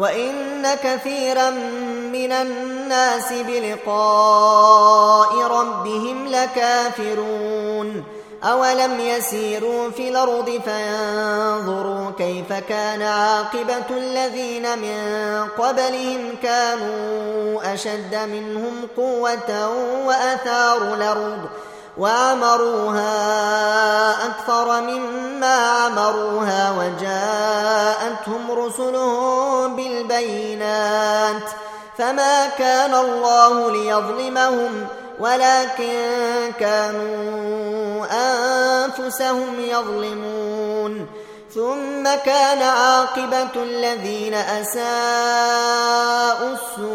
وإن كثيرا من الناس بلقاء ربهم لكافرون أولم يسيروا في الأرض فينظروا كيف كان عاقبة الذين من قبلهم كانوا أشد منهم قوة وأثاروا الأرض وعمروها أكثر مما عمروها وجاءتهم رسلهم بالبينات فما كان الله ليظلمهم ولكن كانوا أنفسهم يظلمون ثم كان عاقبة الذين أساءوا السوء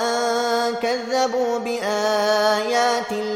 أن كذبوا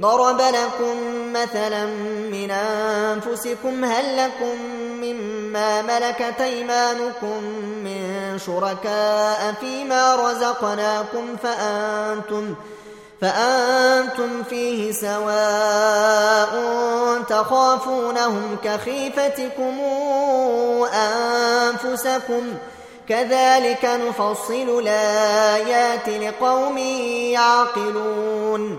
ضرب لكم مثلا من أنفسكم هل لكم مما ملكت أيمانكم من شركاء فيما رزقناكم فأنتم فأنتم فيه سواء تخافونهم كخيفتكم أنفسكم كذلك نفصل الآيات لقوم يعقلون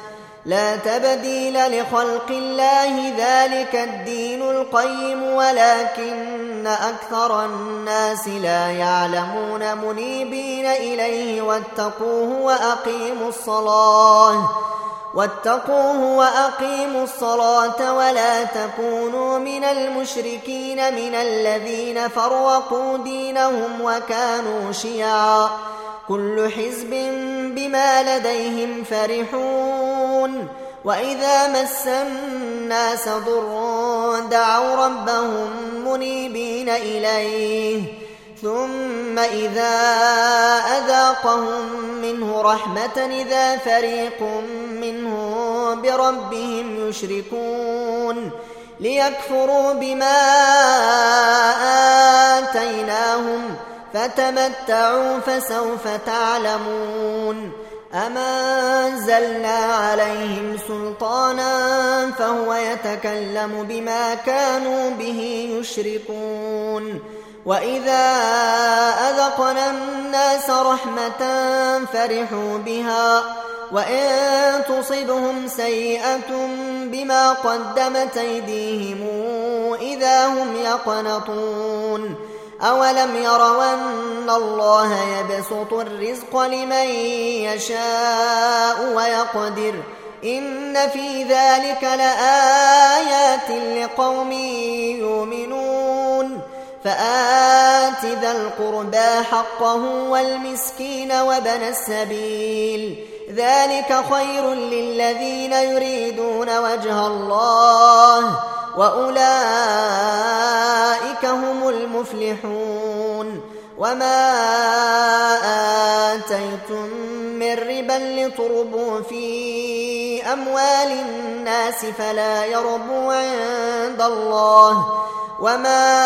لا تبديل لخلق الله ذلك الدين القيم ولكن أكثر الناس لا يعلمون منيبين إليه واتقوه وأقيموا الصلاة. واتقوه وأقيموا الصلاة ولا تكونوا من المشركين من الذين فرقوا دينهم وكانوا شيعا. كل حزب بما لديهم فرحون. وإذا مس الناس ضر دعوا ربهم منيبين إليه. ثم إذا أذاقهم منه رحمة إذا فريق منهم بربهم يشركون ليكفروا بما آتيناهم فتمتعوا فسوف تعلمون أما أنزلنا عليهم سلطانا فهو يتكلم بما كانوا به يشركون وإذا أذقنا الناس رحمة فرحوا بها وإن تصبهم سيئة بما قدمت أيديهم إذا هم يقنطون أولم يروا أن الله يبسط الرزق لمن يشاء ويقدر إن في ذلك لآيات لقوم يؤمنون فآت ذا القربى حقه والمسكين وبن السبيل. ذلك خير للذين يريدون وجه الله وأولئك هم المفلحون. وما آتيتم من ربا لتربوا في أموال الناس فلا يربو عند الله. وما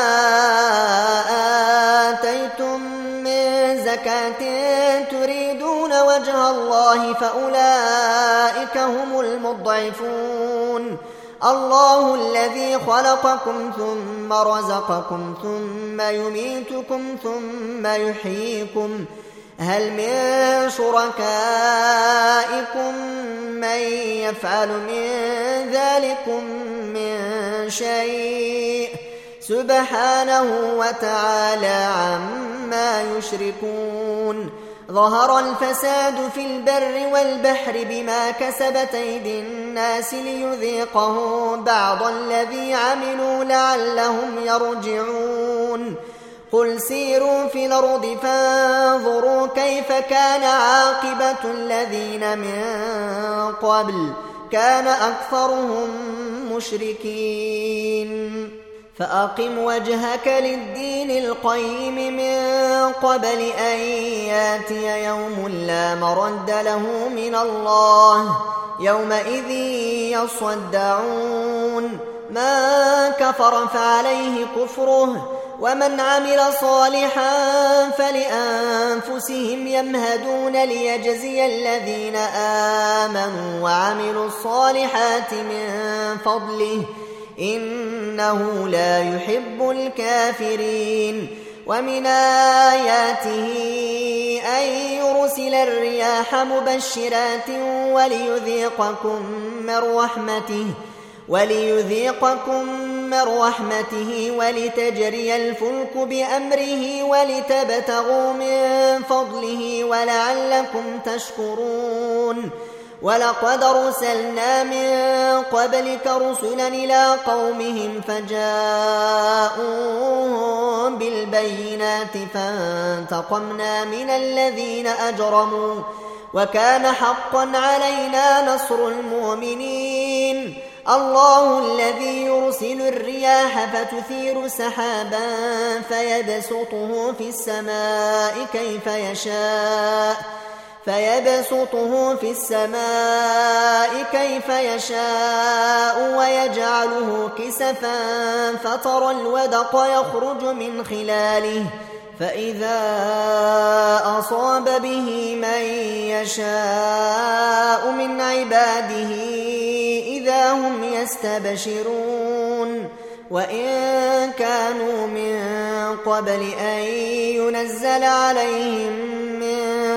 آتيتم من زكاة تريدون وجه الله فأولئك هم المضعفون الله الذي خلقكم ثم رزقكم ثم يميتكم ثم يحييكم هل من شركائكم من يفعل من ذلكم من شيء سبحانه وتعالى عما يشركون. ظهر الفساد في البر والبحر بما كسبت أيدي الناس ليذيقهم بعض الذي عملوا لعلهم يرجعون. قل سيروا في الأرض فانظروا كيف كان عاقبة الذين من قبل. كان أكثرهم مشركين. فأقم وجهك للدين القيم من قبل أن ياتي يوم لا مرد له من الله يومئذ يصدعون من كفر فعليه كفره ومن عمل صالحا فلأنفسهم يمهدون ليجزي الذين آمنوا وعملوا الصالحات من فضله إنه لا يحب الكافرين. ومن آياته أن يرسل الرياح مبشرات وليذيقكم من رحمته وليذيقكم من رحمته ولتجري الفلك بأمره ولتبتغوا من فضله ولعلكم تشكرون. ولقد أرسلنا من قبلك رسلا إلى قومهم فجاءوهم بالبينات فانتقمنا من الذين أجرموا وكان حقا علينا نصر المؤمنين. الله الذي يرسل الرياح فتثير سحابا فيبسطه في السماء كيف يشاء. فيبسطه في السماء كيف يشاء ويجعله كسفا فترى الودق يخرج من خلاله فإذا أصاب به من يشاء من عباده إذا هم يستبشرون وإن كانوا من قبل أن ينزل عليهم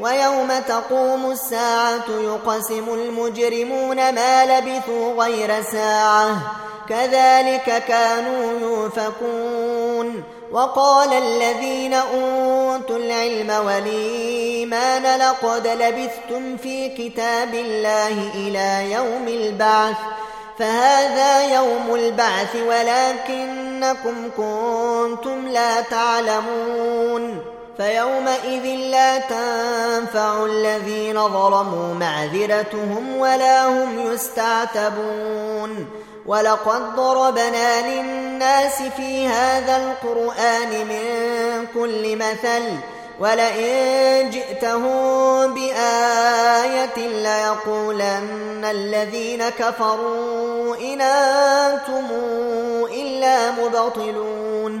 ويوم تقوم الساعة يقسم المجرمون ما لبثوا غير ساعة. كذلك كانوا يوفكون وقال الذين أوتوا العلم والإيمان لقد لبثتم في كتاب الله إلى يوم البعث. فهذا يوم البعث ولكنكم كنتم لا تعلمون. فيومئذ لا تنفع الذين ظلموا معذرتهم ولا هم يستعتبون. ولقد ضربنا للناس في هذا القرآن من كل مثل ولئن جئتهم بآية ليقولن الذين كفروا إن أنتم إلا مبطلون.